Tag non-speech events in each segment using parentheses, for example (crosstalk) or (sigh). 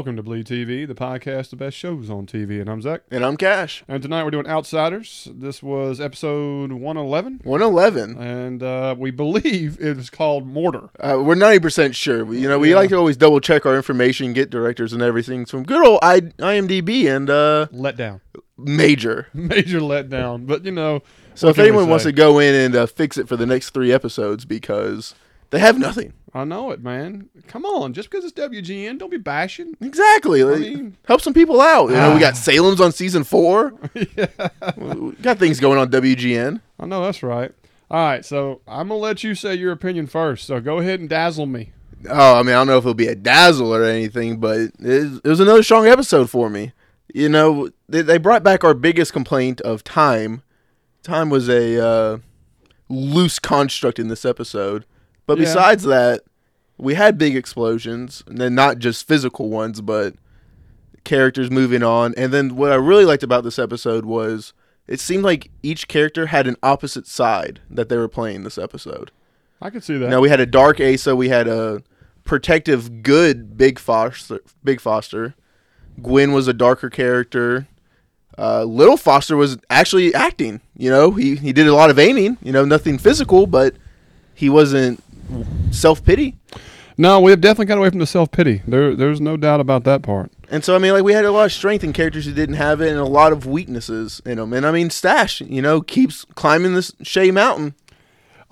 Welcome to Bleed TV, the podcast, the best shows on TV. And I'm Zach. And I'm Cash. And tonight we're doing Outsiders. This was episode 111. 111. And uh, we believe it was called Mortar. Uh, we're 90% sure. We, you know, we Yeah. like to always double check our information, get directors and everything from good old I- IMDb and uh, Let down. Major. (laughs) Major letdown. But, you know, So if anyone wants to go in and uh, fix it for the next three episodes because they have nothing. I know it, man. Come on. Just because it's WGN, don't be bashing. Exactly. Like, mean- help some people out. You know, we got (sighs) Salem's on season four. (laughs) yeah. we got things going on WGN. I know that's right. All right, so I'm gonna let you say your opinion first. So go ahead and dazzle me. Oh, I mean, I don't know if it'll be a dazzle or anything, but it, it was another strong episode for me. You know, they, they brought back our biggest complaint of time. Time was a uh, loose construct in this episode. But Yeah. besides that, we had big explosions, and then not just physical ones, but characters moving on. And then what I really liked about this episode was it seemed like each character had an opposite side that they were playing this episode. I could see that. Now we had a dark Asa, we had a protective good Big Foster. Big Foster. Gwen was a darker character. Uh, Little Foster was actually acting. You know, he he did a lot of aiming. You know, nothing physical, but he wasn't self pity. No, we have definitely got away from the self pity. There, there's no doubt about that part. And so I mean, like we had a lot of strength in characters who didn't have it, and a lot of weaknesses in them. And I mean, Stash, you know, keeps climbing this Shay Mountain.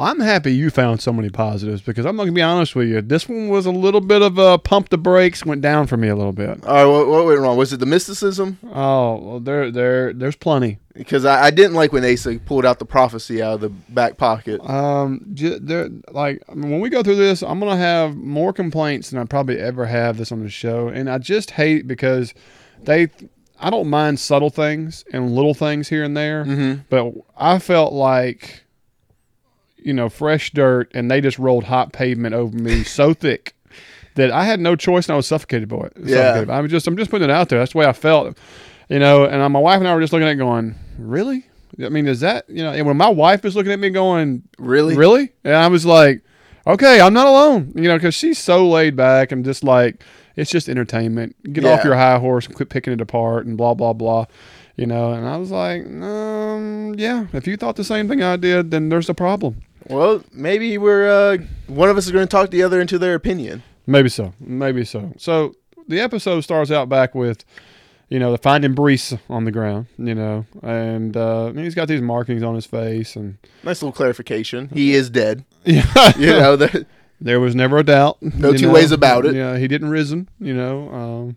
I'm happy you found so many positives because I'm going to be honest with you. This one was a little bit of a pump the brakes, went down for me a little bit. All right, what, what went wrong? Was it the mysticism? Oh, well, there, there, there's plenty. Because I, I didn't like when Asa pulled out the prophecy out of the back pocket. Um, j- there, like I mean, when we go through this, I'm gonna have more complaints than I probably ever have this on the show, and I just hate because they. I don't mind subtle things and little things here and there, Mhm. but I felt like, you know, fresh dirt, and they just rolled hot pavement over me (laughs) so thick that I had no choice, and I was suffocated by it. Yeah. Suffocated. I'm just, I'm just putting it out there. That's the way I felt, you know. And uh, my wife and I were just looking at, it going, really. I mean, is that you know? And when my wife was looking at me, going, Really? Really? And I was like, okay, I'm not alone. You know, because she's so laid back and just like, it's just entertainment. Get off your high horse and quit picking it apart and blah, blah, blah. You know, and I was like, um, yeah, if you thought the same thing I did, then there's a problem. Well, maybe we're uh, one of us is going to talk the other into their opinion. Maybe so. Maybe so. So the episode starts out back with, you know, the finding Brees on the ground, you know, and uh, he's got these markings on his face. And Nice little clarification. He is dead. (laughs) yeah, You know, the, (laughs) There was never a doubt. No two know. ways about it. Yeah, he didn't risen, you know. Um,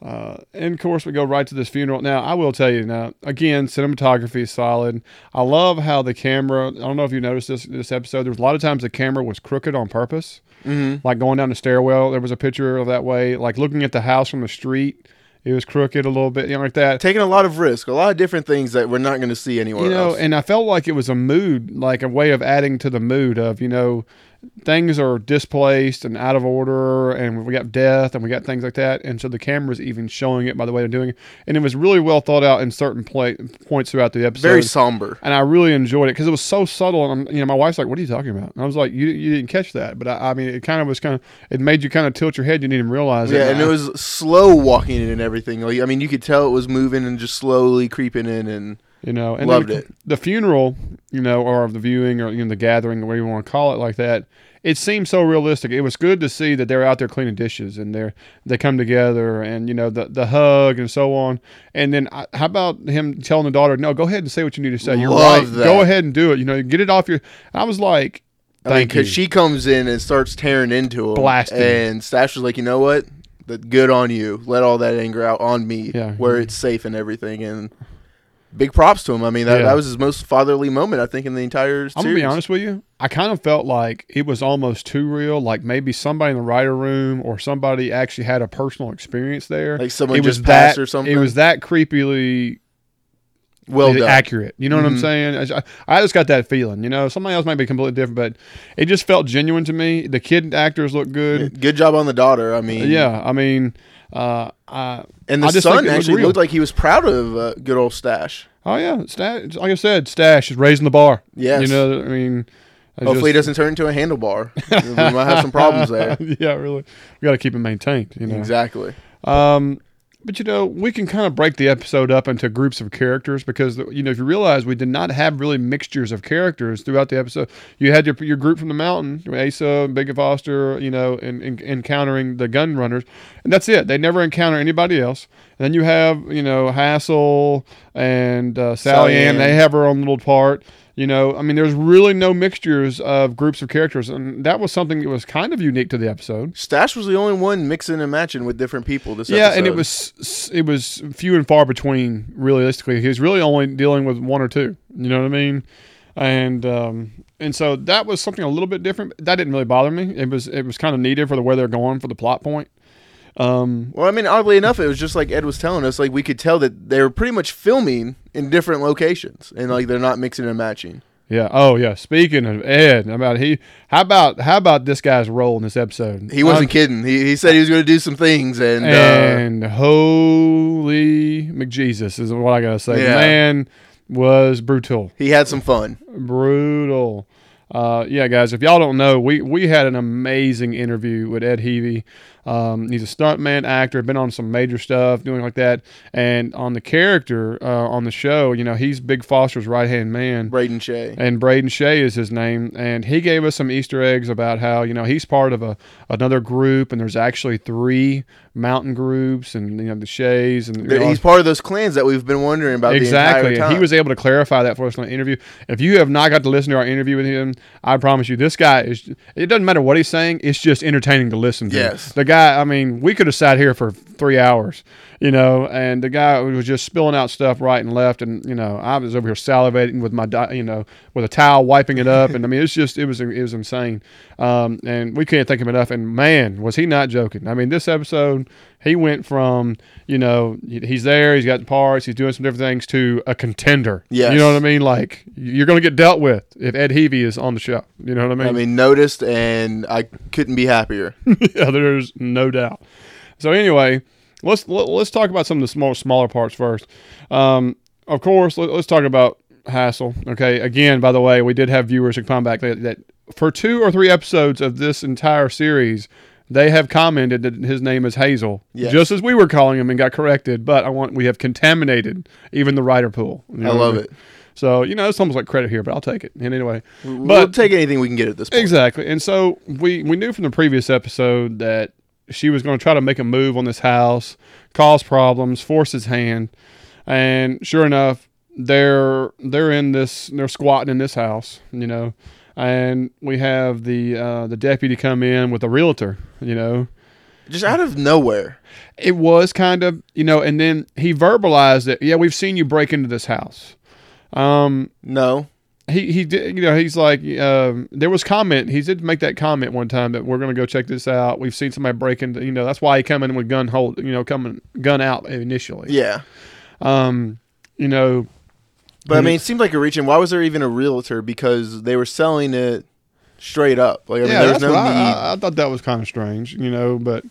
uh, and of course, we go right to this funeral. Now, I will tell you now, again, cinematography is solid. I love how the camera, I don't know if you noticed this this episode, there was a lot of times the camera was crooked on purpose. Mhm. Like going down the stairwell, there was a picture of that way. Like looking at the house from the street, it was crooked a little bit, you know, like that. taking a lot of risk, a lot of different things that we're not going to see anywhere you know else. and i felt like it was a mood like a way of adding to the mood of you know things are displaced and out of order and we got death and we got things like that and so the camera's even showing it by the way they're doing it and it was really well thought out in certain play, points throughout the episode Very somber. and I really enjoyed it because it was so subtle. And I'm, you know, my wife's like, "What are you talking about?" And I was like, "You, you didn't catch that," but I, I mean, it kind of was kind of it made you kind of tilt your head. You didn't even realize it. Yeah, and I- it was slow walking in and everything. Like, I mean, you could tell it was moving and just slowly creeping in. And you know, and Loved the, it. The funeral, you know, or the viewing, or you know, the gathering, whatever you want to call it, like that. It seemed so realistic. It was good to see that they're out there cleaning dishes and they're they come together and you know the the hug and so on. And then I, how about him telling the daughter, "No, go ahead and say what you need to say. You're Love right. that. Go ahead and do it. You know, get it off your." I was like, I mean, "Thank you." because she comes in and starts tearing into him, Blasting and Stash was like, "You know what? That good on you. Let all that anger out on me, Yeah. where it's safe and everything." And big props to him. I mean, that, Yeah. that was his most fatherly moment, I think, in the entire series. I'm gonna be honest with you. I kind of felt like it was almost too real. Like maybe somebody in the writer room or somebody actually had a personal experience there. Like someone it just was passed that, or something. It was that creepily well done. accurate. You know what I'm Mhm. saying? I, I just got that feeling. You know, somebody else might be completely different, but it just felt genuine to me. The kid actors look good. Good job on the daughter. I mean, Yeah, I mean, uh, I, And the I son looked actually looked like he was proud of uh, good old Stash. oh yeah, Stash, like I said, Stash is raising the bar. Yes. you know, I mean, I Hopefully, just- it doesn't turn into a handlebar. (laughs) we might have some problems there. (laughs) yeah, really. We got to keep it maintained. You know. Exactly. Um, but you know, we can kind of break the episode up into groups of characters because you know if you realize we did not have really mixtures of characters throughout the episode. You had your your group from the mountain, Asa, Big Foster, you know, and, and encountering the gun runners, and that's it. They never encounter anybody else. And then you have you know Hassel and uh, Sally, Sally Ann. Ann. They have her own little part. You know, I mean, there's really no mixtures of groups of characters, and that was something that was kind of unique to the episode. Stash was the only one mixing and matching with different people this Yeah, episode. and it was it was few and far between. Realistically, he was really only dealing with one or two. You know what I mean? And um, and so that was something a little bit different. That didn't really bother me. It was it was kind of needed for the where they're going for the plot point. Um, Well, I mean, oddly enough, it was just like Ed was telling us. Like we could tell that they were pretty much filming in different locations, and like they're not mixing and matching. yeah. Oh yeah. Speaking of Ed, about he. How about how about this guy's role in this episode? He wasn't Um, kidding. He, he said he was going to do some things, and, uh, and holy McJesus is what I gotta say. Yeah. Man was brutal. he had some fun. brutal. Uh, yeah, guys, if y'all don't know, we we had an amazing interview with Ed Heavy. Um, he's a stuntman, actor, been on some major stuff, doing like that. And on the character uh, on the show, you know, he's Big Foster's right hand man. Braden Shea. And Braden Shea is his name, and he gave us some Easter eggs about how you know he's part of a another group, and there's actually three mountain groups, and you know the Shays, and you know, He's part of those clans that we've been wondering about exactly. the And time. he was able to clarify that for us in the interview. If you have not got to listen to our interview with him, I promise you, this guy is. It doesn't matter what he's saying; it's just entertaining to listen to. Yes. the guy. I mean, we could have sat here for three hours, you know, and the guy was just spilling out stuff right and left, and you know, I was over here salivating with my, you know, with a towel wiping it up, and I mean, it's just it was it was insane, um, and we can't thank him enough. And man, was he not joking? I mean, this episode, he went from you know he's there, he's got the parts, he's doing some different things to a contender. Yeah. you know what I mean. Like you're going to get dealt with if Ed Heavy is on the show. You know what I mean? I mean, noticed, and I couldn't be happier. (laughs) yeah, there's no doubt. So anyway, let's let, let's talk about some of the small smaller parts first. Um, of course, let, us talk about Hassel. Okay, again, by the way, we did have viewers who come back that, that for two or three episodes of this entire series. They have commented that his name is Hazel, Yes. just as we were calling him and got corrected. But I want we have contaminated even the writer pool. You know I love mean? it. So you know, it's almost like credit here, but I'll take it. And anyway, we'll but take anything we can get at this point. Exactly. And so we we knew from the previous episode that she was going to try to make a move on this house, cause problems, force his hand, and sure enough, they're they're in this they're squatting in this house, you know, and we have the uh, the deputy come in with a realtor, you know. Just out of nowhere. It was kind of you know, and then he verbalized it. yeah, we've seen you break into this house. Um, No. he he did you know he's like um, there was comment he did make that comment one time that we're gonna go check this out we've seen somebody break into you know that's why he come in with gun hold you know coming gun out initially Yeah. um you know But I mean, it seemed like a reach in. Why was there even a realtor? Because they were selling it straight up. Like, I mean, yeah there's that's no need. I, I, thought that was kind of strange you know but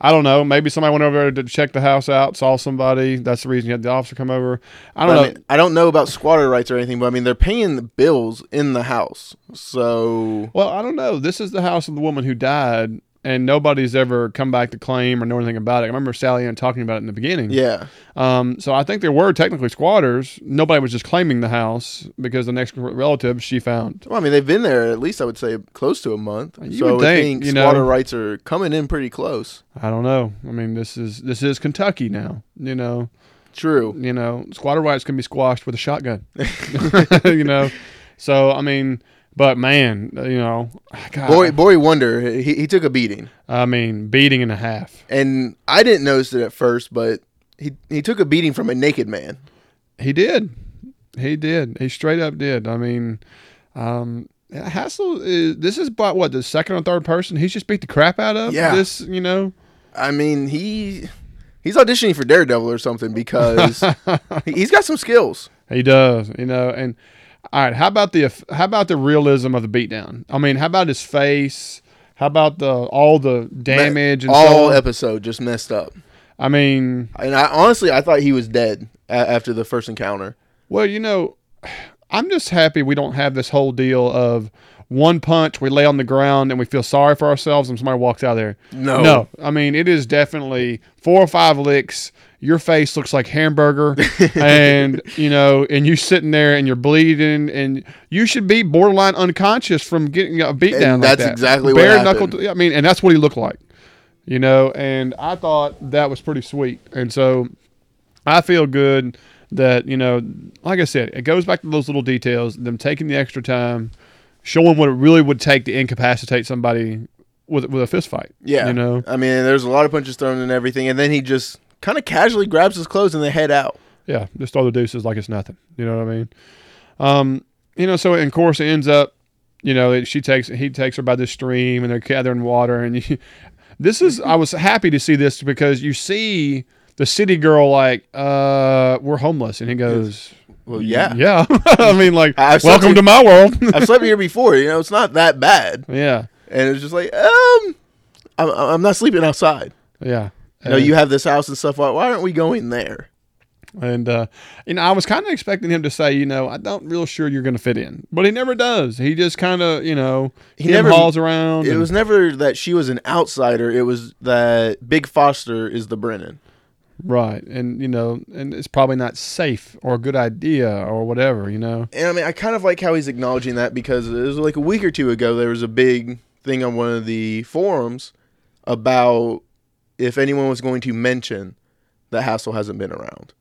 I don't know. Maybe somebody went over there to check the house out, saw somebody. That's the reason you had the officer come over. I don't know. I, mean, I don't know about squatter rights or anything, but I mean, they're paying the bills in the house. So, Well, I don't know. This is the house of the woman who died, and nobody's ever come back to claim or know anything about it. I remember Sally Ann talking about it in the beginning. yeah. Um, so I think there were technically squatters. Nobody was just claiming the house because the next relative she found. Well, I mean, they've been there at least, I would say, close to a month. You so would I think, think you know- squatter rights are coming in pretty close. I don't know. I mean, this is this is Kentucky now. You know, True. you know, squatter rights can be squashed with a shotgun. (laughs) (laughs) you know, so I mean, but man, you know, God, Boy, boy, wonder he, he took a beating, I mean, beating and a half. and I didn't notice it at first, but he he took a beating from a naked man. He did. He did. He straight up did. I mean, um, Hassel is. This is about what the second or third person he's just beat the crap out of. Yeah. This, you know. I mean, he he's auditioning for Daredevil or something because (laughs) he- he's got some skills. He does, you know, and all right. How about the how about the realism of the beatdown? I mean, how about his face? How about the all the damage and All so episode just messed up. I mean, And I honestly, I thought he was dead a- after the first encounter. well, you know, I'm just happy we don't have this whole deal of one punch, we lay on the ground and we feel sorry for ourselves, and somebody walks out of there. No. no. I mean, it is definitely four or five licks. Your face looks like hamburger, (laughs) and you know, and you sitting there and you're bleeding, and you should be borderline unconscious from getting a beat And down. like that's that. exactly what Bare happened. knuckled. I mean, and that's what he looked like, you know. And I thought that was pretty sweet, and so I feel good that you know, like I said, it goes back to those little details, them taking the extra time, showing what it really would take to incapacitate somebody with with a fist fight. Yeah. you know, I mean, there's a lot of punches thrown and everything, and then he just kind of casually grabs his clothes and they head out. yeah, just throw the deuces like it's nothing. You know what I mean? Um, you know, so and of course it ends up, you know, she takes he takes her by the stream and they're gathering water, and (laughs) you, this is I was happy to see this because you see the city girl like, uh, we're homeless, and he goes. Well, yeah. (laughs) Yeah. I mean, like, (laughs) I've welcome to- to my world. I've slept here before. You know, it's not that bad. yeah. And it's just like, um, I'm, I'm not sleeping outside. Yeah. You know, you have this house and stuff. Why, why aren't we going there? And uh, you know, I was kind of expecting him to say, you know, I don't real sure you're going to fit in, but he never does. He just kind of, you know, He never hauls around. It and- was never that she was an outsider. It was that Big Foster is the Bren'in. right, and you know, and it's probably not safe or a good idea or whatever, you know. And I mean, I kind of like how he's acknowledging that because it was like a week or two ago, there was a big thing on one of the forums about if anyone was going to mention that Hassel hasn't been around.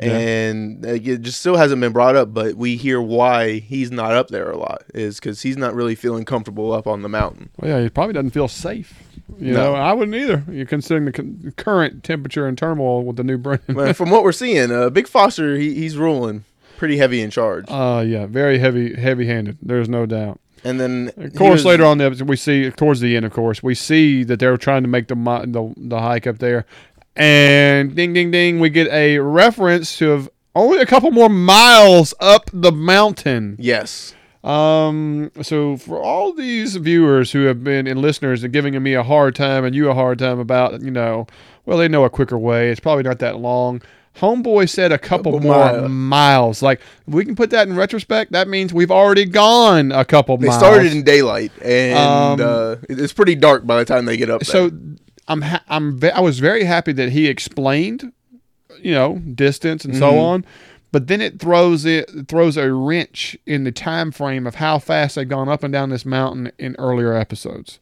Yeah. And it just still hasn't been brought up, but we hear why he's not up there a lot is because he's not really feeling comfortable up on the mountain. Well, yeah, he probably doesn't feel safe. You No. know, I wouldn't either. You're considering the con- current temperature and turmoil with the new Bren'in. But (laughs) from what we're seeing, uh, Big Foster, he, he's ruling pretty heavy in charge. uh, yeah, very heavy, heavy-handed. There's no doubt. And then, Of course, later on the episode, we see towards the end. Of course, we see that they're trying to make the the, the hike up there, and ding, ding, ding, we get a reference to of only a couple more miles up the mountain. yes. Um, so for all these viewers who have been and listeners and giving me a hard time and you a hard time about, you know, well, they know a quicker way. It's probably not that long. Homeboy said a couple, Couple more mile. miles. Like if we can put that in retrospect. That means we've already gone a couple miles. They miles. started in daylight, and Um, uh, it's pretty dark by the time they get up there. so I'm ha- I'm ve- I was very happy that he explained, you know, distance and so Mhm. on. But then it throws it throws a wrench in the time frame of how fast they've gone up and down this mountain in earlier episodes.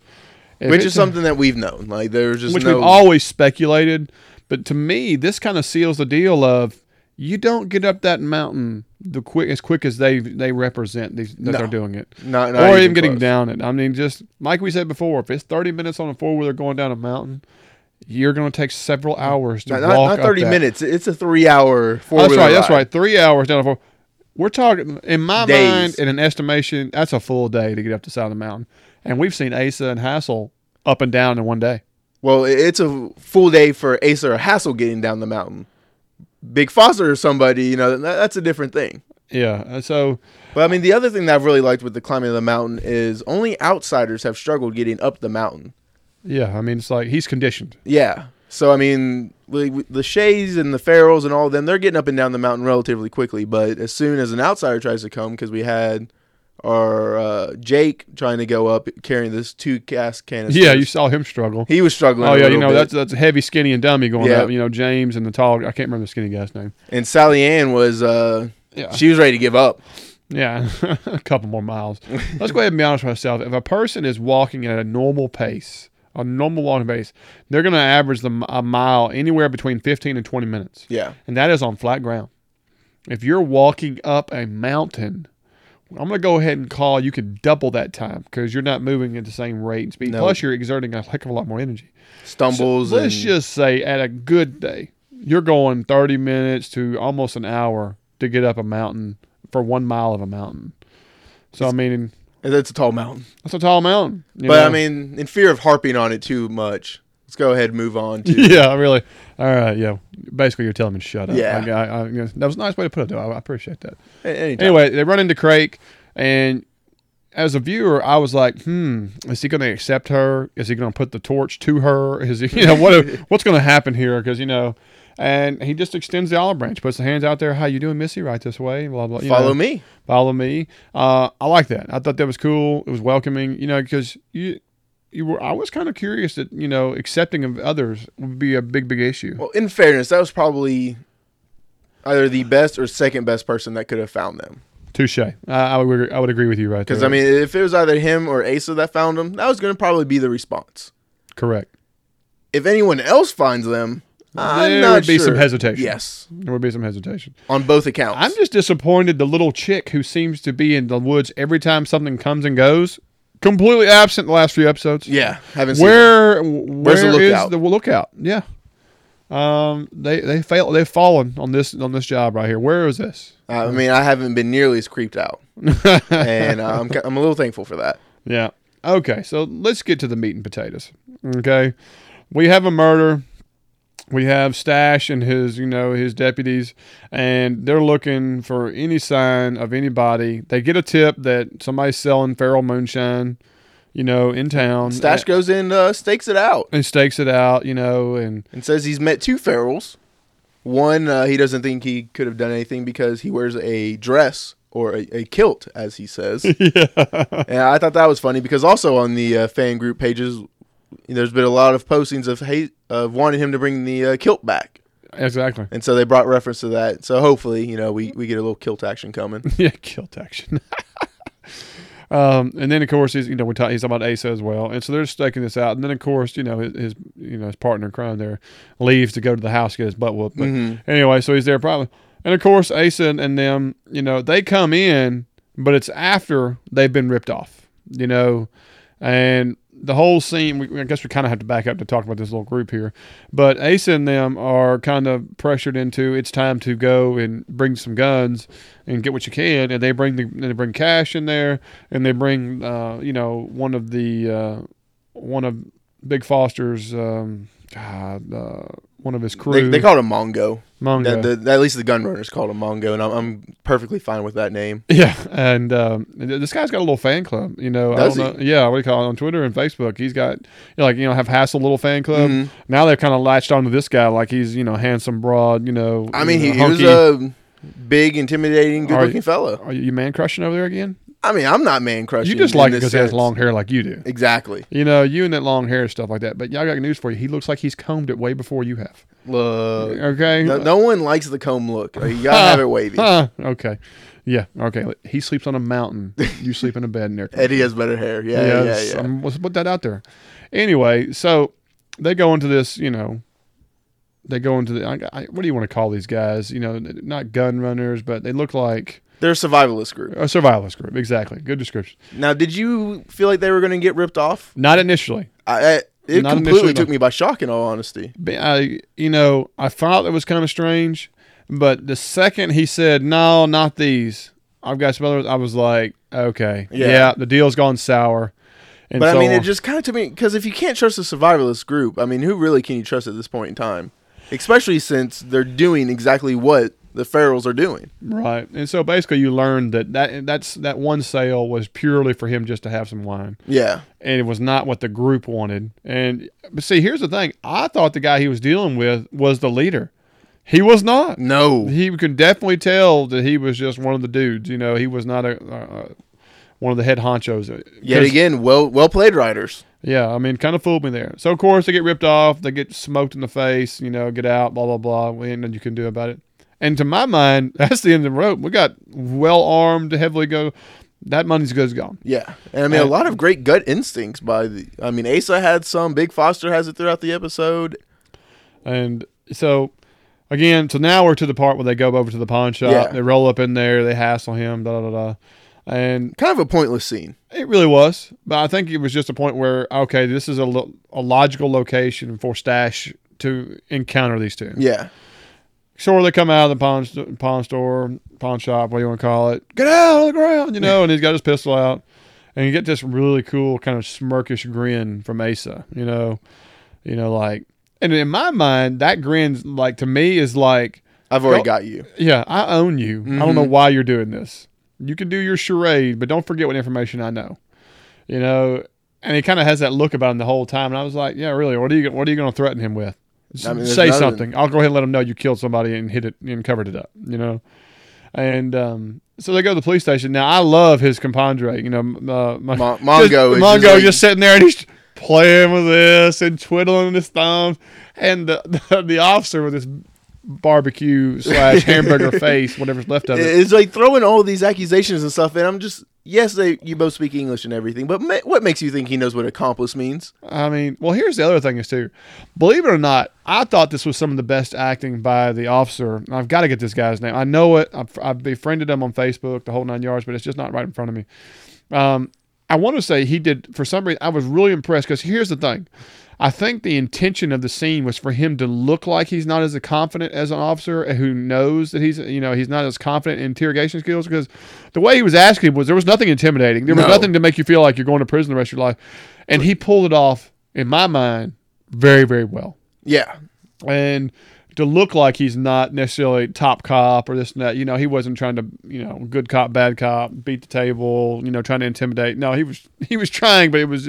If which is something that we've known. Like there's just which no. we've always speculated. But to me, this kind of seals the deal of you don't get up that mountain the quick as quick as they they represent these, that No. they're doing it not, not or even getting close. down it. I mean, just like we said before, if it's 30 minutes on a four wheeler going down a mountain, you're going to take several hours to Not, not, walk not thirty minutes. It's a three-hour Oh, four. that's right. That's right. Three hours down a four. We're talking in my Days. mind, in an estimation, that's a full day to get up the side of the mountain. And we've seen Asa and Hassel up and down in one day. Well, it's a full day for or Hassel getting down the mountain. Big Foster or somebody, you know, that, that's a different thing. Yeah. uh, So But I mean, the other thing that I've really liked with the climbing of the mountain is only outsiders have struggled getting up the mountain. yeah, I mean, it's like he's conditioned. Yeah. So I mean, the Shays and the Farrells and all of them, they're getting up and down the mountain relatively quickly. But as soon as an outsider tries to come, because we had our uh, Jake trying to go up carrying this two gas canisters. Yeah, you saw him struggle. he was struggling. Oh a yeah, you know bit. that's that's heavy, skinny, and dummy going Yeah. up. You know James and the tall. I can't remember the skinny guy's name. and Sally Ann was uh, Yeah, she was ready to give up. yeah, (laughs) a couple more miles. Let's go ahead and be honest with ourselves. If a person is walking at a normal pace, a normal walking pace, they're going to average the, a mile anywhere between 15 and 20 minutes, Yeah. and that is on flat ground. If you're walking up a mountain, I'm going to go ahead and call you could double that time because you're not moving at the same rate and speed. No. Plus, you're exerting a heck of a lot more energy. Stumbles. So let's and, just say at a good day, you're going 30 minutes to almost an hour to get up a mountain for one mile of a mountain. So I mean, It's a tall mountain. that's a tall mountain. But I mean, in fear of harping on it too much, let's go ahead and move on (laughs) to. yeah, really. All right, yeah. Basically, you're telling me to shut up. Yeah. I, I, I, that was a nice way to put it, though. I, appreciate that. Anytime. Anyway, they run into Crake, and as a viewer, I was like, "Hmm, is he going to accept her? Is he going to put the torch to her? Is he, (laughs) you know, what what's going to happen here?" Because you know, And he just extends the olive branch, puts the hands out there. How you doing, Missy? Right this way. Blah blah. you Follow know, me. Follow me. Uh, I like that. I thought that was cool. It was welcoming. You know, because you you were. I was kind of curious that you know accepting of others would be a big big issue. Well, in fairness, that was probably either the best or second best person that could have found them. Touche. I, I would I would agree with you right there. Because I mean, if it was either him or Asa that found them, that was going to probably be the response. correct. If anyone else finds them, I'm There not would be some hesitation. Yes, There would be some hesitation. on both accounts. I'm just disappointed the little chick who seems to be in the woods every time something comes and goes, completely absent the last few episodes. yeah, haven't seen. Where? Where Where's the where is lookout? the lookout? Yeah. Um, they they fail. They've fallen on this on this job right here. Where is this? I mean, I haven't been nearly as creeped out, (laughs) and uh, I'm I'm a little thankful for that. Yeah. Okay, so let's get to the meat and potatoes. Okay. We have a murder. We have Stash and his, you know, his deputies, and they're looking for any sign of anybody. They get a tip that somebody's selling feral moonshine, you know, in town. Stash goes in, uh, stakes it out, and stakes it out, you know, and and says he's met two ferals. One, uh, he doesn't think he could have done anything because he wears a dress or a, a kilt, as he says. (laughs) yeah, And I thought that was funny because also on the uh, fan group pages, there's been a lot of postings of hate of wanting him to bring the uh, kilt back, exactly. and so they brought reference to that. So hopefully, you know, we, we get a little kilt action coming. (laughs) yeah, kilt action. (laughs) um, and then of course he's you know we talk, he's talking about Asa as well, and so they're staking this out. And then of course you know his, his you know his partner in crime there leaves to go to the house get his butt whooped. But Mhm. anyway, so he's there probably, and of course Asa and, and them you know they come in, but it's after they've been ripped off, you know, and the whole scene. We, I guess we kind of have to back up to talk about this little group here, but Asa and them are kind of pressured into it's time to go and bring some guns and get what you can, and they bring the they bring cash in there, and they bring uh, you know one of the uh, one of Big Foster's um, God, uh, one of his crew. They, they call it a Mongo. Mongo. That, the, at least the gunrunners called him Mongo, and I'm, I'm perfectly fine with that name. (laughs) Yeah, and um, this guy's got a little fan club. You know, Does I don't know. Yeah, what do you call it on Twitter and Facebook? He's got you know, like you know have Hassel little fan club. Mhm. Now they've kind of latched onto this guy like he's you know handsome, broad. You know, I mean, he, he was a big, intimidating, good-looking fella. Are you man crushing over there again? I mean, I'm not man crushing. You just like it because he has long hair like you do. Exactly. You know, you and that long hair and stuff like that. But y'all got news for you. He looks like he's combed it way before you have. Look, Okay. no, no one likes the comb look. You gotta have it wavy. Okay. Yeah. Okay. He sleeps on a mountain. You sleep in a bed in there. Eddie has better hair. Yeah, Yes, yeah, yeah. um, let's put that out there. Anyway, so they go into this, you know, they go into the, I, I, what do you want to call these guys? You know, not gun runners, but they look like They're a survivalist group. a survivalist group. Exactly. Good description. Now, did you feel like they were going to get ripped off? Not initially. I, I it Not completely took me by shock. In all honesty, But I, you know, I thought it was kind of strange, but the second he said, no, not these, I've got some others, I was like, okay. Yeah. Yeah. the deal's gone sour. And but so, I mean, it just kind of took me because if you can't trust a survivalist group, I mean, who really can you trust at this point in time? Especially since they're doing exactly what the ferals are doing. Right, and so basically, you learned that that that's that one sale was purely for him just to have some wine, Yeah, and it was not what the group wanted. And but see, here's the thing: I thought the guy he was dealing with was the leader. He was not. no, He could definitely tell that he was just one of the dudes. You know, he was not a. Uh, one of the head honchos. yet 'Cause- again, well, well played, riders. yeah, I mean, kind of fooled me there. So of course they get ripped off, they get smoked in the face, you know, get out, blah blah blah. Ain't nothing you can do about it. And to my mind, (laughs) that's the end of the rope. We got well armed, heavily go. That money's goes gone. Yeah, and I mean, a lot of great gut instincts by the. I mean, Asa had some. Big Foster has it throughout the episode. And so again, so now we're to the part where they go over to the pawn shop. Yeah. They roll up in there, they hassle him, da da da. da. And Kind of a pointless scene. it really was, but I think it was just a point where okay, this is a, lo- a logical location for Stash to encounter these two. Yeah, Sure, they come out of the pawn, st- pawn store, pawn shop, what you want to call it. Get out on the ground, you know, and he's got his pistol out. And you get this really cool kind of smirkish grin from Asa, you know, you know, like, and in my mind, that grin's like, to me, is like, I've already got you. yeah, I own you. I don't know Mhm. why you're doing this. You can do your charade, but don't forget what information I know, you know. And he kind of has that look about him the whole time. And I was like, yeah, really, what are you, what are you going to threaten him with? I mean, say something. I'll go ahead and let them know you killed somebody and hit it and covered it up. You know, and um, so they go to the police station. Now I love his compadre. You know, uh, my, Mon- (laughs) Mongo just, is Mongo just like- just sitting there and he's playing with this and twiddling his thumbs, and the (laughs) the, the officer with his barbecue (laughs) slash hamburger face, whatever's left of it. It's like throwing all these accusations and stuff, and I'm just yes, they you both speak English and everything, but ma- what makes you think he knows what accomplice means? I mean, well, here's the other thing is too. Believe it or not, I thought this was some of the best acting by the officer. I've got to get this guy's name. I know it. I've, I've befriended him on Facebook, the whole nine yards, but it's just not right in front of me. Um, I want to say he did for some reason. I was really impressed because here's the thing. I think the intention of the scene was for him to look like he's not as confident as an officer who knows that he's, you know, he's not as confident in interrogation skills because the way he was asking was there was nothing intimidating. There was No. nothing to make you feel like you're going to prison the rest of your life. And he pulled it off, in my mind, very, very well. Yeah, And to look like he's not necessarily top cop or this and that, you know, he wasn't trying to, you know, good cop, bad cop, beat the table, you know, trying to intimidate. No, he was he was trying, but it was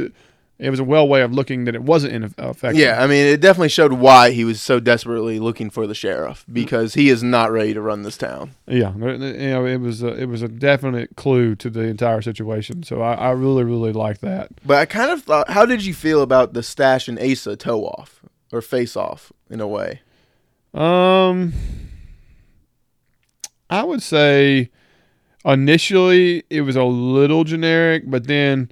it was a well way of looking that it wasn't in effect. yeah. I mean, it definitely showed why he was so desperately looking for the sheriff because he is not ready to run this town. Yeah, you know, it was a, it was a definite clue to the entire situation. So I, I really, really like that. But I kind of thought, how did you feel about the Stash and Asa toe off or face off in a way? Um, I would say initially it was a little generic, but then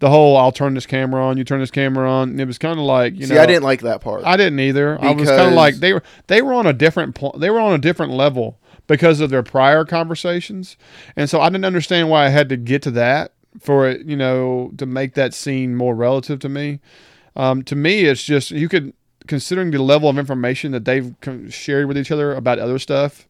the whole "I'll turn this camera on, you turn this camera on," and it was kind of like you See, know I didn't like that part. I didn't either. I was kind of like they were they were on a different pl- they were on a different level because of their prior conversations, and so I didn't understand why I had to get to that for it, you know, to make that scene more relative to me. Um, to me, it's just you could considering the level of information that they've shared with each other about other stuff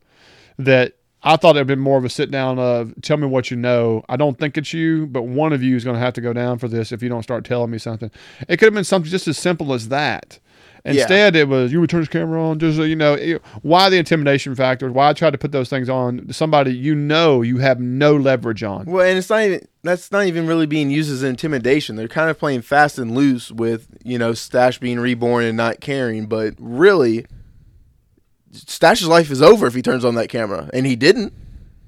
that. I thought it'd been more of a sit down of tell me what you know. I don't think it's you, but one of you is going to have to go down for this if you don't start telling me something. It could have been something just as simple as that. Yeah. Instead, it was you would turn this camera on. Just you know, it- why the intimidation factor? Why I tried to put those things on somebody you know you have no leverage on. Well, and it's not even that's not even really being used as intimidation. They're kind of playing fast and loose with you know Stash being reborn and not caring, but really, Stash's life is over if he turns on that camera, and he didn't.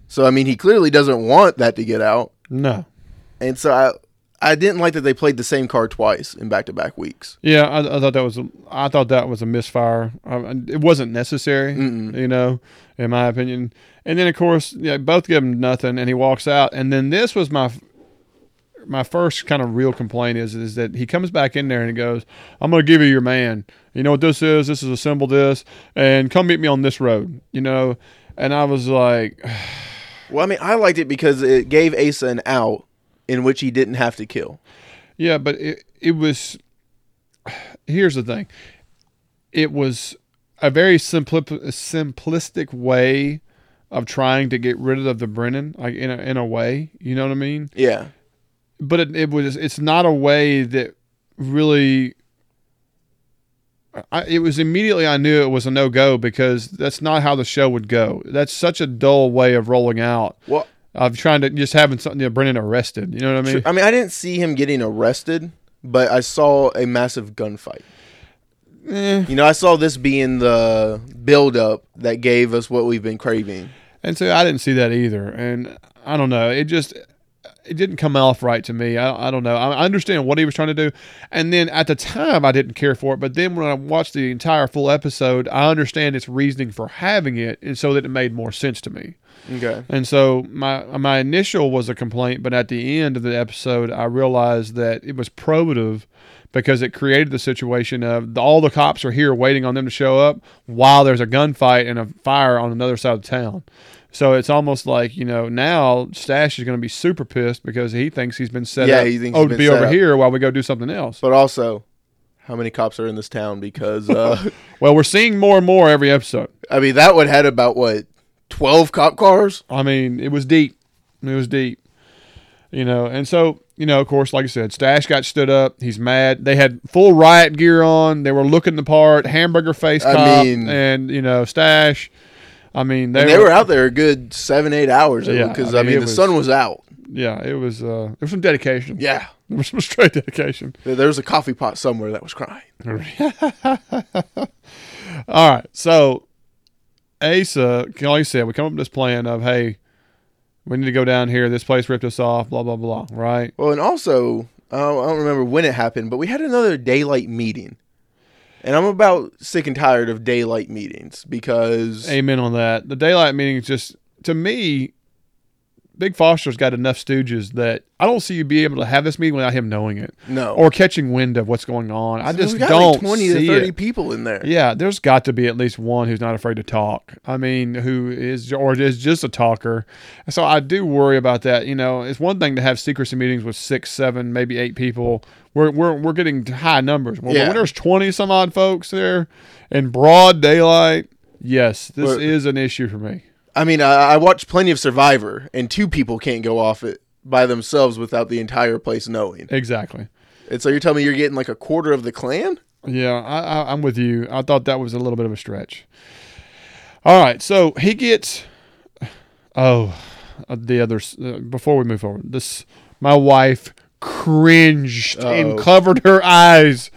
So I mean, he clearly doesn't want that to get out, No. and so I I didn't like that they played the same card twice in back to back weeks. Yeah, I, I thought that was a, I thought that was a misfire. Um, it wasn't necessary, Mm-mm. you know, in my opinion. And then of course, yeah, both give him nothing, and he walks out. And then this was my my first kind of real complaint is is that he comes back in there and he goes, "I'm going to give you your man. You know what this is? This is a symbol. This, and come meet me on this road." You know, and I was like, (sighs) Well, I mean, I liked it because it gave Asa an out in which he didn't have to kill. Yeah, but it it was. (sighs) Here's the thing. It was a very simpli- simplistic way of trying to get rid of the Bren'in, like in a in a way. You know what I mean? Yeah, But it, it was. It's not a way that really. I, it was immediately I knew it was a no go because that's not how the show would go. That's such a dull way of rolling out well, of trying to just having something you know, Bren'in arrested. You know what I mean? I mean, I didn't see him getting arrested, but I saw a massive gunfight. Eh. You know, I saw this being the buildup that gave us what we've been craving. And so I didn't see that either. And I don't know. It just it didn't come off right to me. I, I don't know. I, I understand what he was trying to do. And then at the time I didn't care for it. But then when I watched the entire full episode, I understand its reasoning for having it and so that it made more sense to me. Okay. And so my my initial was a complaint, but at the end of the episode I realized that it was probative because it created the situation of all the cops are here waiting on them to show up while there's a gunfight and a fire on another side of town. So it's almost like you know now Stash is going to be super pissed because he thinks he's been set Yeah, up. he thinks oh, he's to be over up. here while we go do something else. But also, how many cops are in this town? Because uh, (laughs) Well, we're seeing more and more every episode. I mean, that one had about what twelve cop cars. I mean, it was deep. It was deep. You know, and so, you know, of course, like I said, Stash got stood up. He's mad. They had full riot gear on. They were looking the part, hamburger face I cop, mean- and, you know, Stash. I mean, they, And they were out there a good seven, eight hours Yeah, because I I mean, mean, the was- sun was out. yeah, it was. Uh, there was some dedication. Yeah, There was some straight dedication. there was a coffee pot somewhere that was crying. (laughs) All right, so Asa, like I said, we come up with this plan of hey, we need to go down here. This place ripped us off. Blah blah blah. Right? Well, and also, uh, I don't remember when it happened, but we had another daylight meeting. And I'm about sick and tired of daylight meetings because Amen on that. The daylight meetings just to me. Big Foster's got enough stooges that I don't see you be able to have this meeting without him knowing it no, or catching wind of what's going on. I just don't like 20 see to 30 it. people in there. Yeah, there's got to be at least one who's not afraid to talk. I mean, who is or is just a talker. So I do worry about that. You know, it's one thing to have secrecy meetings with six, seven, maybe eight people. We're we're we're getting high numbers. Well, Yeah. When there's twenty some odd folks there in broad daylight, yes, this Well- is an issue for me. I mean, I, I watched plenty of Survivor, and two people can't go off it by themselves without the entire place knowing. Exactly. And so you're telling me you're getting like a quarter of the clan? Yeah, I, I, I'm with you. I thought that was a little bit of a stretch. All right, so he gets. Oh, uh, the others. Uh, before we move forward, this my wife cringed and Uh-oh. covered her eyes.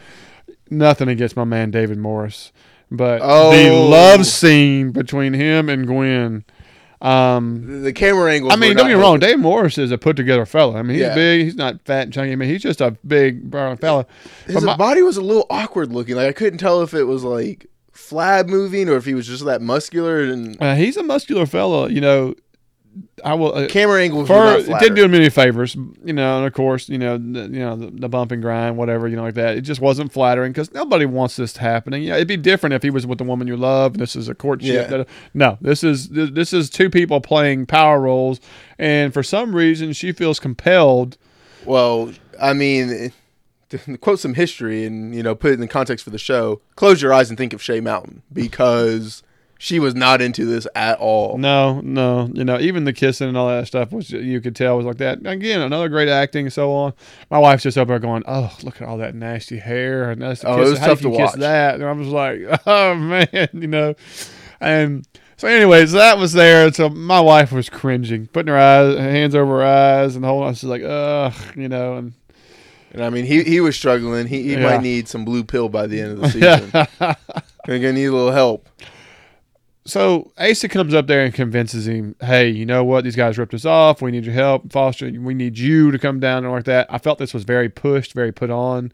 Nothing against my man David Morris, but the Oh. love scene between him and Gwen. Um, The, the camera angle. I mean, don't not get me wrong. Dave Morris is a put together fella. I mean, he's Yeah. big. He's not fat and chunky. I mean, he's just a big brown fella. His my- body was a little awkward looking. Like I couldn't tell if it was like flab moving or if he was just that muscular. And Uh, he's a muscular fella. You know, I will. Uh, camera angles were for, it didn't do him any favors, you know. And of course, you know, the, you know, the, the bump and grind, whatever, you know, like that. It just wasn't flattering because nobody wants this happening. Yeah, it'd be different if he was with the woman you love. And this is a courtship. Yeah. That- no, this is this this is two people playing power roles, and for some reason, she feels compelled. Well, I mean, to quote some history and you know put it in the context for the show. Close your eyes and think of Shay Mountain because she was not into this at all. No, no, you know, even the kissing and all that stuff was you could tell was like that. Again, another great acting and so on. My wife's just up there going, "Oh, look at all that nasty hair and that's the Oh, it was How tough to kiss watch. that?" And I was like, (laughs) "Oh man," you know. And so, anyways, that was there. So my wife was cringing, putting her eyes, hands over her eyes, and the whole. I was like, "Ugh," you know, and And I mean, he he was struggling. He, he Yeah. might need some blue pill by the end of the (laughs) season. Gonna need a little help. So Asa comes up there and convinces him, "Hey, you know what? These guys ripped us off. We need your help, Foster. We need you to come down and like that." I felt this was very pushed, very put on.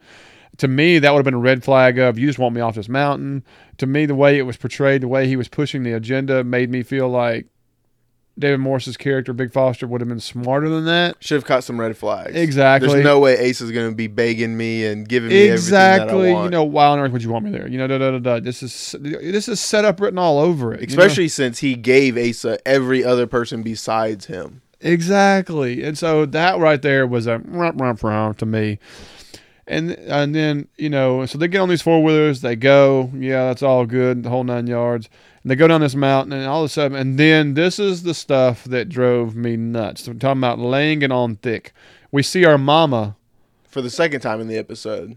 To me, that would have been a red flag of you just want me off this mountain. To me, the way it was portrayed, the way he was pushing the agenda, made me feel like David Morris's character, Big Foster, would have been smarter than that. Should have caught some red flags. Exactly. There's no way Ace is gonna be begging me and giving me everything that I Exactly. You know, why on earth would you want me there? You know, da da da da. This is this is set up written all over it. you know? Especially since he gave Asa every other person besides him. Exactly. And so that right there was a rump, rump, rump to me. And and then, you know, so they get on these four wheelers, they go, yeah, that's all good, the whole nine yards. And they go down this mountain and all of a sudden and then this is the stuff that drove me nuts. We're talking about laying it on thick. We see our mama For the second time in the episode.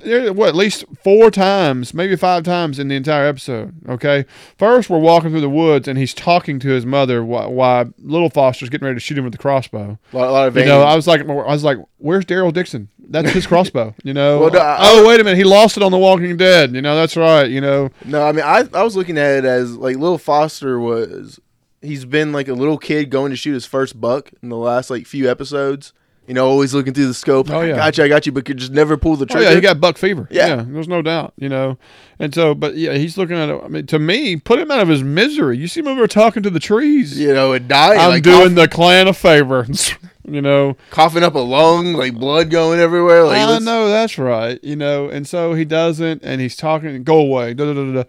There, what at least four times, maybe five times in the entire episode. Okay, first we're walking through the woods and he's talking to his mother while, while little Foster's getting ready to shoot him with the crossbow. A lot, a lot of You know, I was like, I was like, where's Daryl Dixon? That's his crossbow. (laughs) You know. Well, no, I- oh, wait a minute, he lost it on The Walking Dead. You know, that's right. You know. No, I mean I I was looking at it as like little Foster was he's been like a little kid going to shoot his first buck in the last like few episodes. You know, always looking through the scope. Oh, yeah. I got you, I got you, but could just never pull the Oh trigger. yeah, he got buck fever. Yeah. yeah, there's no doubt. You know, and so, but yeah, he's looking at it. I mean, to me, put him out of his misery. You see him over talking to the trees. you know, and dying. I'm like, doing the clan a favor. (laughs) you know. coughing up a lung, like blood going everywhere. Like I know that's right. You know, and so he doesn't, and he's talking, go away, da, da, da, da, da.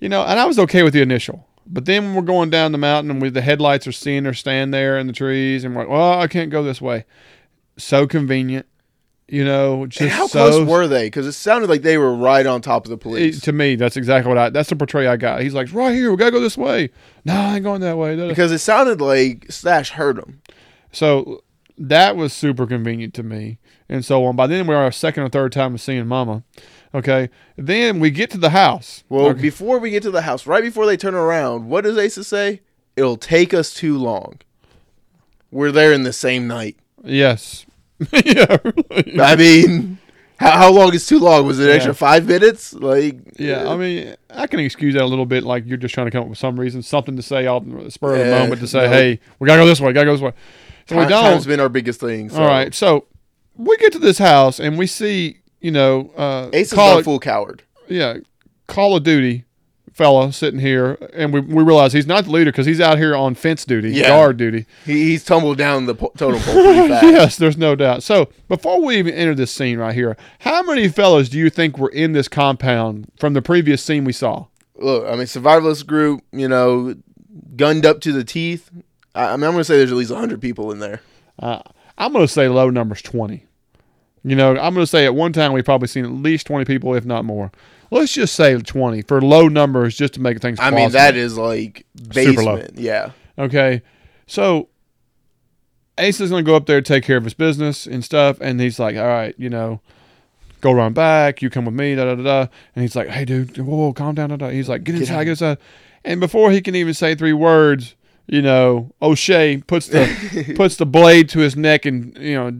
you know. And I was okay with the initial, but then when we're going down the mountain, and we the headlights are seeing her stand there in the trees, and we're like, well, I can't go this way. So convenient, you know. Just And how so, close were they? Because it sounded like they were right on top of the it- police. to me, that's exactly what I. That's the portray I got. He's like, right here, we gotta go this way. No, I ain't going that way. because it sounded like Stash heard him. So that was super convenient to me, and so on. By then, we are our second or third time of seeing Mama. Okay, then we get to the house. Well, Okay. before we get to the house, right before they turn around, what does Asa say? It'll take us too long. We're there in the same night. Yes. (laughs) yeah. I mean, how, how long is too long? Was it an extra five minutes? Like, Yeah, I mean, I can excuse that a little bit. Like you're just trying to come up with some reason, something to say off the spur of the Yeah, moment to say, no. "Hey, we gotta go this way, gotta go this way." So we time, don't. time's been our biggest thing. So. All right, so we get to this house and we see, you know, uh, Ace is a full coward. yeah, Call of Duty fella sitting here, and we, we realize he's not the leader because he's out here on fence duty, Yeah. guard duty. He, he's tumbled down the po- totem pole (laughs) yes, there's no doubt. So before we even enter this scene right here, how many fellas do you think were in this compound from the previous scene we saw? Look, I mean, survivalist group, you know, gunned up to the teeth. I, I mean, I'm going to say there's at least 100 people in there. Uh, I'm going to say low numbers 20. You know, I'm going to say at one time we've probably seen at least 20 people, if not more. Let's just say 20 for low numbers just to make things I mean, that is like Super low. basement. Yeah. Okay. So Ace is going to go up there, to take care of his business and stuff. And he's like, all right, you know, go around back. You come with me, da da da da. And he's like, hey, dude, whoa, whoa calm down. Da, da. He's like, get inside, get inside. And before he can even say three words, you know, O'Shea puts the (laughs) puts the blade to his neck and you know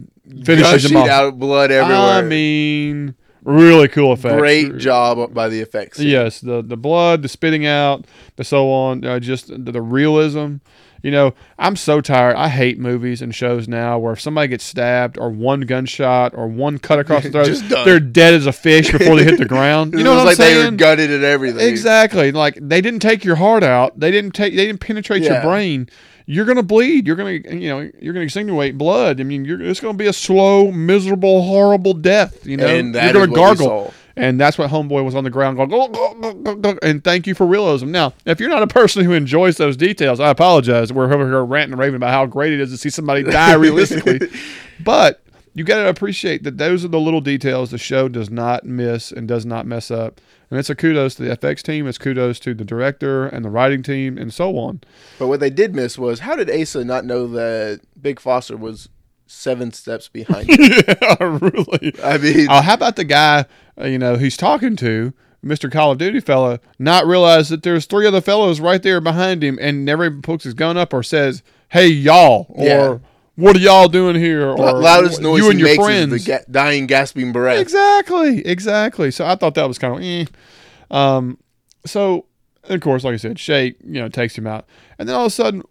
finishes him off. out blood everywhere. I mean, really cool effects. Great job by the effects. Yes, the the blood, the spitting out, the so on, uh, just the, the realism. You know, I'm so tired. I hate movies and shows now where if somebody gets stabbed or one gunshot or one cut across the (laughs) throat, they're dead as a fish before they hit the ground. (laughs) You know what I'm like they were gutted and everything. Exactly. Like they didn't take your heart out. They didn't take. They didn't penetrate your brain. You're gonna bleed. You're gonna, you know, you're gonna extenuate blood. I mean, you're, it's gonna be a slow, miserable, horrible death. You know, And you're gonna what gargle. And that's what Homeboy was on the ground going, "Go, go, go, go, go," and thank you for realism. Now, if you're not a person who enjoys those details, I apologize. We're over here ranting and raving about how great it is to see somebody die (laughs) realistically. But you got to appreciate that those are the little details the show does not miss and does not mess up. And it's a kudos to the FX team. It's kudos to the director and the writing team and so on. But what they did miss was how did Asa not know that Big Foster was seven steps behind (laughs) him? yeah, (laughs) really. I mean, Oh, how about the guy, uh, you know, he's talking to, Mr. Call of Duty fella, not realize that there's three other fellows right there behind him and never even pokes his gun up or says, hey, y'all, or Yeah. What are y'all doing here? Or loudest noise you and your friends. is the ga- dying, gasping breath. Exactly, exactly. So I thought that was kind of eh. Um, so of course, like I said, Shay, you know, takes him out, and then all of a sudden,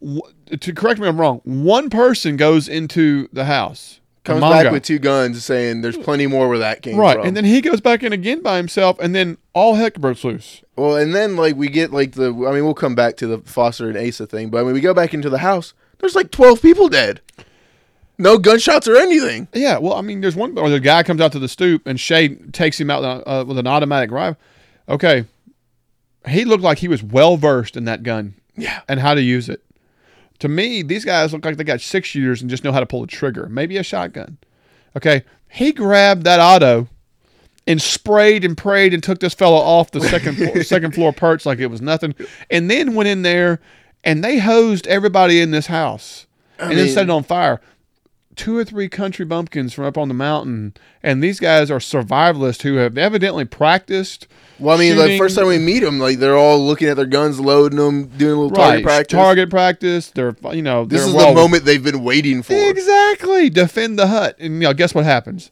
to correct me if I'm wrong, one person goes into the house, Comes Mongo. back with two guns, saying there's plenty more where that came right, from. and then he goes back in again by himself, and then all heck breaks loose. well, and then like we get like the. I mean, we'll come back to the Foster and Asa thing, but I mean, we go back into the house. There's like twelve people dead. No gunshots or anything. Yeah, well, I mean, there's one, or the guy comes out to the stoop, and Shay takes him out uh, with an automatic rifle. Okay, he looked like he was well versed in that gun. Yeah. and how to use it. To me, these guys look like they got six shooters and just know how to pull a trigger, maybe a shotgun. Okay, he grabbed that auto and sprayed and prayed and took this fellow off the second floor, (laughs) second floor perch like it was nothing, and then went in there and they hosed everybody in this house and then set it on fire. Two or three country bumpkins from up on the mountain, and these guys are survivalists who have evidently practiced. Well, I mean, the first time we meet them, like they're all looking at their guns, loading them, doing a little right, target practice. target practice. They're you know this is well- the moment they've been waiting for. Exactly. Defend the hut. And you know, guess what happens?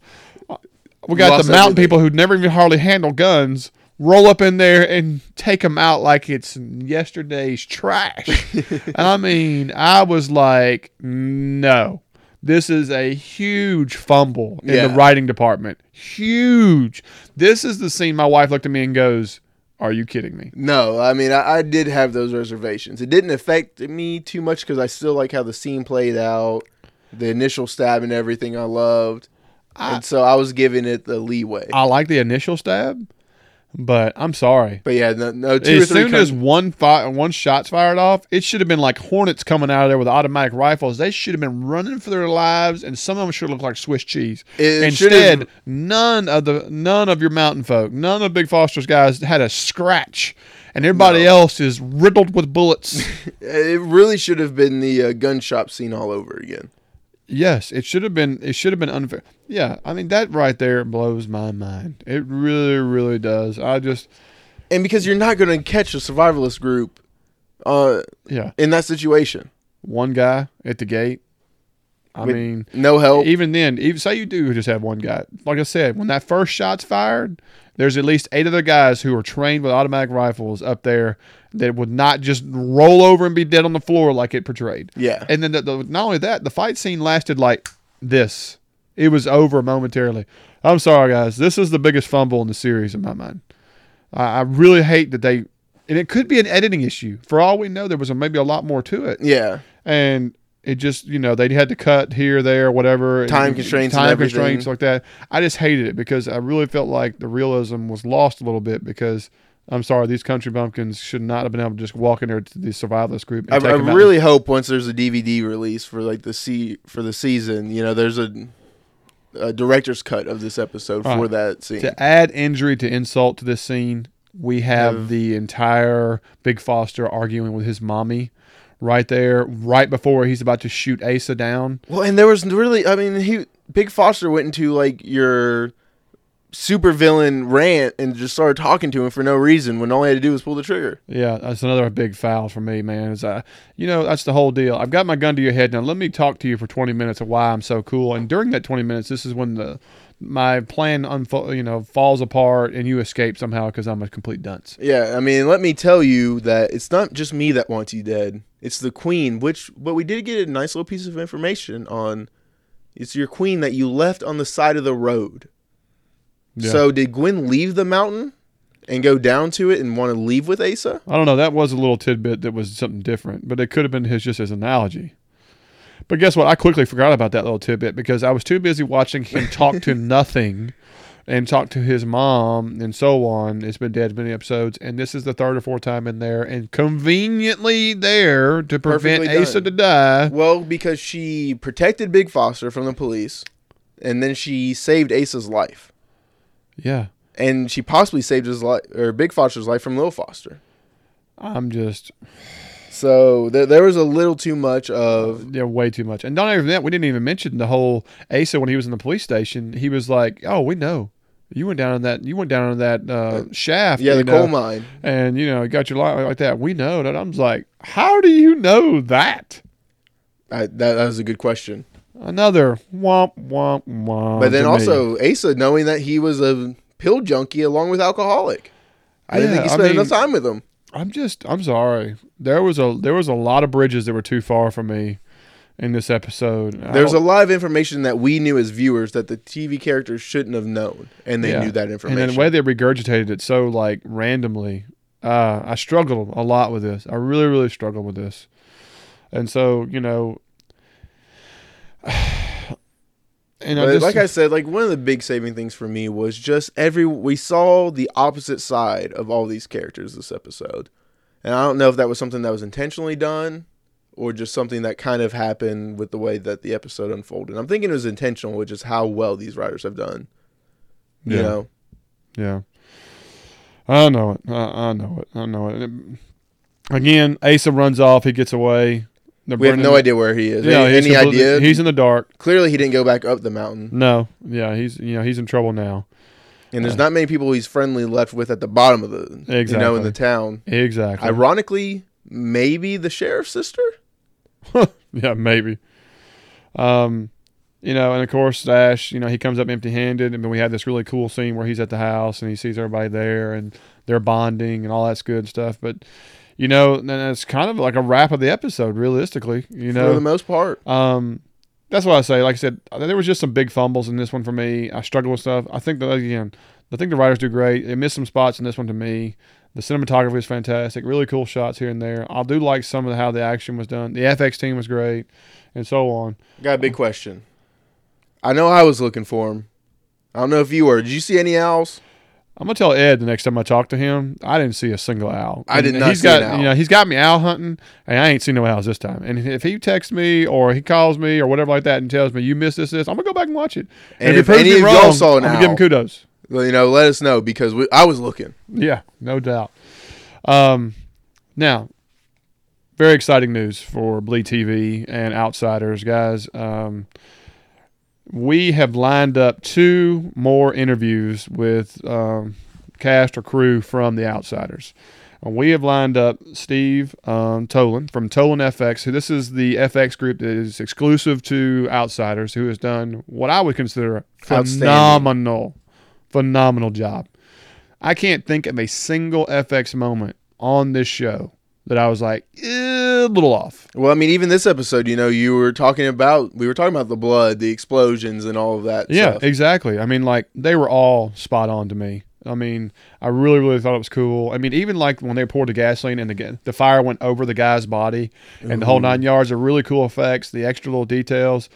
We got Lost the mountain everything. people who never even hardly handle guns roll up in there and take them out like it's yesterday's trash. (laughs) I mean, I was like, no. This is a huge fumble in Yeah. the writing department. Huge. This is the scene my wife looked at me and goes, Are you kidding me? No, I mean, I, I did have those reservations. It didn't affect me too much because I still like how the scene played out, the initial stab and everything I loved. I- and so I was giving it the leeway. I like the initial stab, but I'm sorry. but yeah, no, no two as soon as con- one fi- one shot's fired off, it should have been like hornets coming out of there with automatic rifles. They should have been running for their lives, and some of them should look like Swiss cheese. It Instead, none of the none of your mountain folk, none of Big Foster's guys had a scratch, and everybody else is riddled with bullets. (laughs) it really should have been the uh, gun shop scene all over again. Yes, it should have been. It should have been unfair. Yeah, I mean that right there blows my mind. It really, really does. I just, And because you're not going to catch a survivalist group uh, yeah, in that situation. one guy at the gate. I With- mean, No help. even then, even say you do just have one guy. Like I said, when that first shot's fired, there's at least eight other guys who are trained with automatic rifles up there that would not just roll over and be dead on the floor like it portrayed. Yeah. And then the, the, not only that, the fight scene lasted like this. It was over momentarily. I'm sorry, guys. This is the biggest fumble in the series in my mind. I, I really hate that they, and it could be an editing issue. For all we know, there was a, maybe a lot more to it, Yeah. and it just you know they had to cut here, there, whatever. and- Time constraints and time everything. constraints like that. I just hated it because I really felt like the realism was lost a little bit because. I'm sorry, these country bumpkins should not have been able to just walk in there to the survivalist group. And I, take I really hope once there's a DVD release for like the se- for the season, you know, there's a, a director's cut of this episode for Right. that scene. To add injury to insult to this scene, we have Have- the entire Big Foster arguing with his mommy right there, right before he's about to shoot Asa down. Well, and there was really, I mean, he Big Foster went into like your supervillain rant and just started talking to him for no reason when all he had to do was pull the trigger. Yeah, that's another big foul for me, man. Is I, uh, you know, that's the whole deal. I've got my gun to your head now. Let me talk to you for 20 minutes of why I'm so cool. And during that 20 minutes, this is when the my plan unfo- you know falls apart and you escape somehow because I'm a complete dunce. Yeah, I mean, let me tell you that it's not just me that wants you dead. It's the queen, which but we did get a nice little piece of information on. It's your queen that you left on the side of the road. Yeah. So did Gwen leave the mountain and go down to it and want to leave with Asa? I don't know. That was a little tidbit that was something different, but it could have been his just his analogy. But guess what? I quickly forgot about that little tidbit because I was too busy watching him talk to (laughs) nothing and talk to his mom and so on. It's been dead many episodes, and this is the third or fourth time in there, and conveniently there to prevent Perfectly Asa done. to die. Well, because she protected Big Foster from the police, and then she saved Asa's life, Yeah, and she possibly saved his life or Big Foster's life from Lil Foster. I'm just So there, there was a little too much of yeah, way too much. And not even that, we didn't even mention the whole Asa when he was in the police station. He was like, "Oh, we know." You went down in that. You went down in that uh, shaft. yeah the know, coal mine. and you know got your light like that. We know that. I'm like, how do you know that? I, that, that was a good question. Another womp womp womp. But then to me. also Asa knowing that he was a pill junkie along with alcoholic. I didn't think he I spent mean- enough time with him. I'm just, I'm sorry. There was a there was a lot of bridges that were too far for me in this episode. There's a lot of information that we knew as viewers that the TV characters shouldn't have known, and they Yeah. knew that information. then the way they regurgitated it so like randomly. Uh, I struggled a lot with this. I really, really struggled with this, and so you know. And I just, like I said, like one of the big saving things for me was just every we saw the opposite side of all these characters this episode, and I don't know if that was something that was intentionally done or just something that kind of happened with the way that the episode unfolded. I'm thinking it was intentional, which is how well these writers have done. You Yeah. know, Yeah. I know it. I, I know it. I know it. Again, Asa runs off. He gets away. They're we have no idea where he is. Yeah, any he's any idea? He's in the dark. Clearly, he didn't go back up the mountain, No. Yeah, he's you know he's in trouble now. and there's Yeah. not many people he's friendly left with at the bottom of the you know Exactly. in the town. Exactly. Ironically, maybe the sheriff's sister. (laughs) yeah, maybe. Um, you know, and of course, Ash, you know, he comes up empty-handed, and then we had this really cool scene where he's at the house and he sees everybody there, and they're bonding and all that's good stuff. But you know, then it's kind of like a wrap of the episode, realistically. You know, for the most part. Um, that's what I say. Like I said, there was just some big fumbles in this one for me. I struggle with stuff. I think that again, I think the writers do great. They missed some spots in this one to me. The cinematography is fantastic. Really cool shots here and there. I do like some of how the action was done. The FX team was great, and so on. Got a big question. I know I was looking for him. I don't know if you were. Did you see any owls? I'm gonna tell Ed the next time I talk to him. I didn't see a single owl. I did And not He's see got an owl. you know he's got me owl hunting, and I ain't seen no owls this time. And if he texts me or he calls me or whatever like that and tells me you missed this this, I'm gonna go back and watch it. And he if proves any of y'all saw an I'm gonna give him kudos. You know, let us know because we, I was looking. Yeah, no doubt. Um, now, very exciting news for Bleed TV and Outsiders, guys. Um, we have lined up two more interviews with um, cast or crew from the Outsiders. And we have lined up Steve um, Tolin from Tolin FX. Who this is the FX group that is exclusive to Outsiders, who has done what I would consider a phenomenal, phenomenal job. I can't think of a single FX moment on this show that I was like eh, a little off. Well, I mean, even this episode, you know, you were talking about we were talking about the blood, the explosions, and all of that. Yeah, stuff. exactly. I mean, like they were all spot on to me. I mean, I really, really thought it was cool. I mean, even like when they poured the gasoline and the the fire went over the guy's body and the whole mm-hmm. nine yards are really cool effects. The extra little details.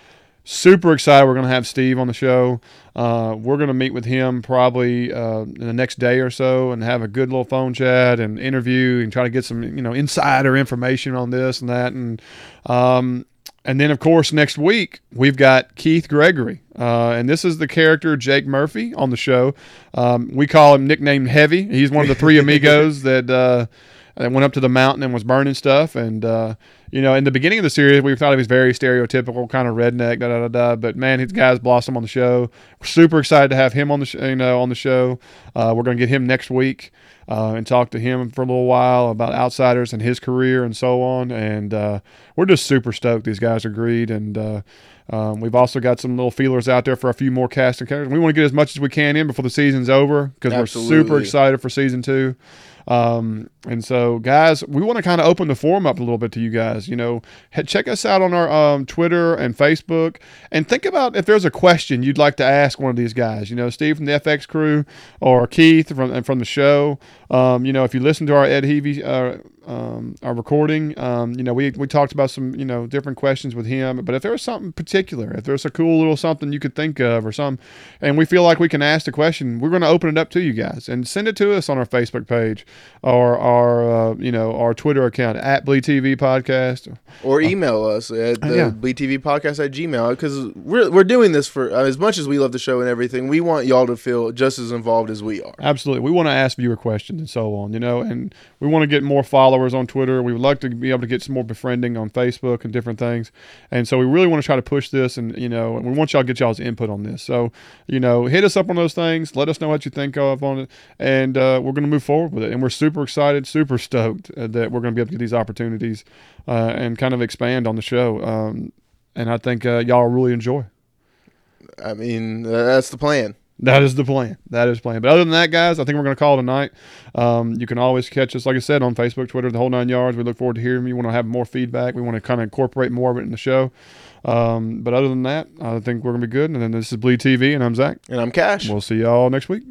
Super excited. We're going to have Steve on the show. Uh, we're going to meet with him probably uh, in the next day or so and have a good little phone chat and interview and try to get some you know insider information on this and that and um, and then, of course, next week we've got Keith Gregory, uh, and this is the character Jake Murphy on the show. Um, we call him nicknamed Heavy. He's one of the three (laughs) amigos that uh, that went up to the mountain and was burning stuff. And uh, you know, in the beginning of the series, we thought he was very stereotypical, kind of redneck, da da da da. But man, his guys blossom on the show. We're super excited to have him on the sh- you know on the show. Uh, we're going to get him next week. Uh, and talk to him for a little while about outsiders and his career and so on. And uh, we're just super stoked these guys agreed. And uh, um, we've also got some little feelers out there for a few more casting characters. We want to get as much as we can in before the season's over because we're super excited for season two. Um, and so, guys, we want to kind of open the forum up a little bit to you guys. You know, check us out on our um, Twitter and Facebook, and think about if there's a question you'd like to ask one of these guys. You know, Steve from the FX crew or Keith from from the show. Um, you know, if you listen to our Ed Heavy uh, um, our recording, um, you know, we we talked about some you know different questions with him. But if there's something particular, if there's a cool little something you could think of or some, and we feel like we can ask the question, we're going to open it up to you guys and send it to us on our Facebook page or our uh, you know our Twitter account at Bleed TV Podcast. or email us at the yeah. Bleed TV podcast at gmail because we're, we're doing this for uh, as much as we love the show and everything we want y'all to feel just as involved as we are Absolutely. We want to ask viewer questions and so on, you know, and we want to get more followers on Twitter. We would like to be able to get some more befriending on Facebook and different things. And so we really want to try to push this and, you know, we want y'all to get y'all's input on this. So, you know, hit us up on those things. Let us know what you think of on it. And uh, we're going to move forward with it. And we're super excited, super stoked uh, that we're going to be able to get these opportunities uh, and kind of expand on the show. Um, and I think uh, y'all really enjoy. I mean that's the plan That is the plan. That is the plan. But other than that, guys, I think we're going to call it a night. Um, you can always catch us, like I said, on Facebook, Twitter, the whole nine yards. We look forward to hearing you. Want to have more feedback. We want to kind of incorporate more of it in the show. Um, but other than that, I think we're going to be good. And then this is Bleed TV, and I'm Zach. and I'm Cash We'll see y'all next week.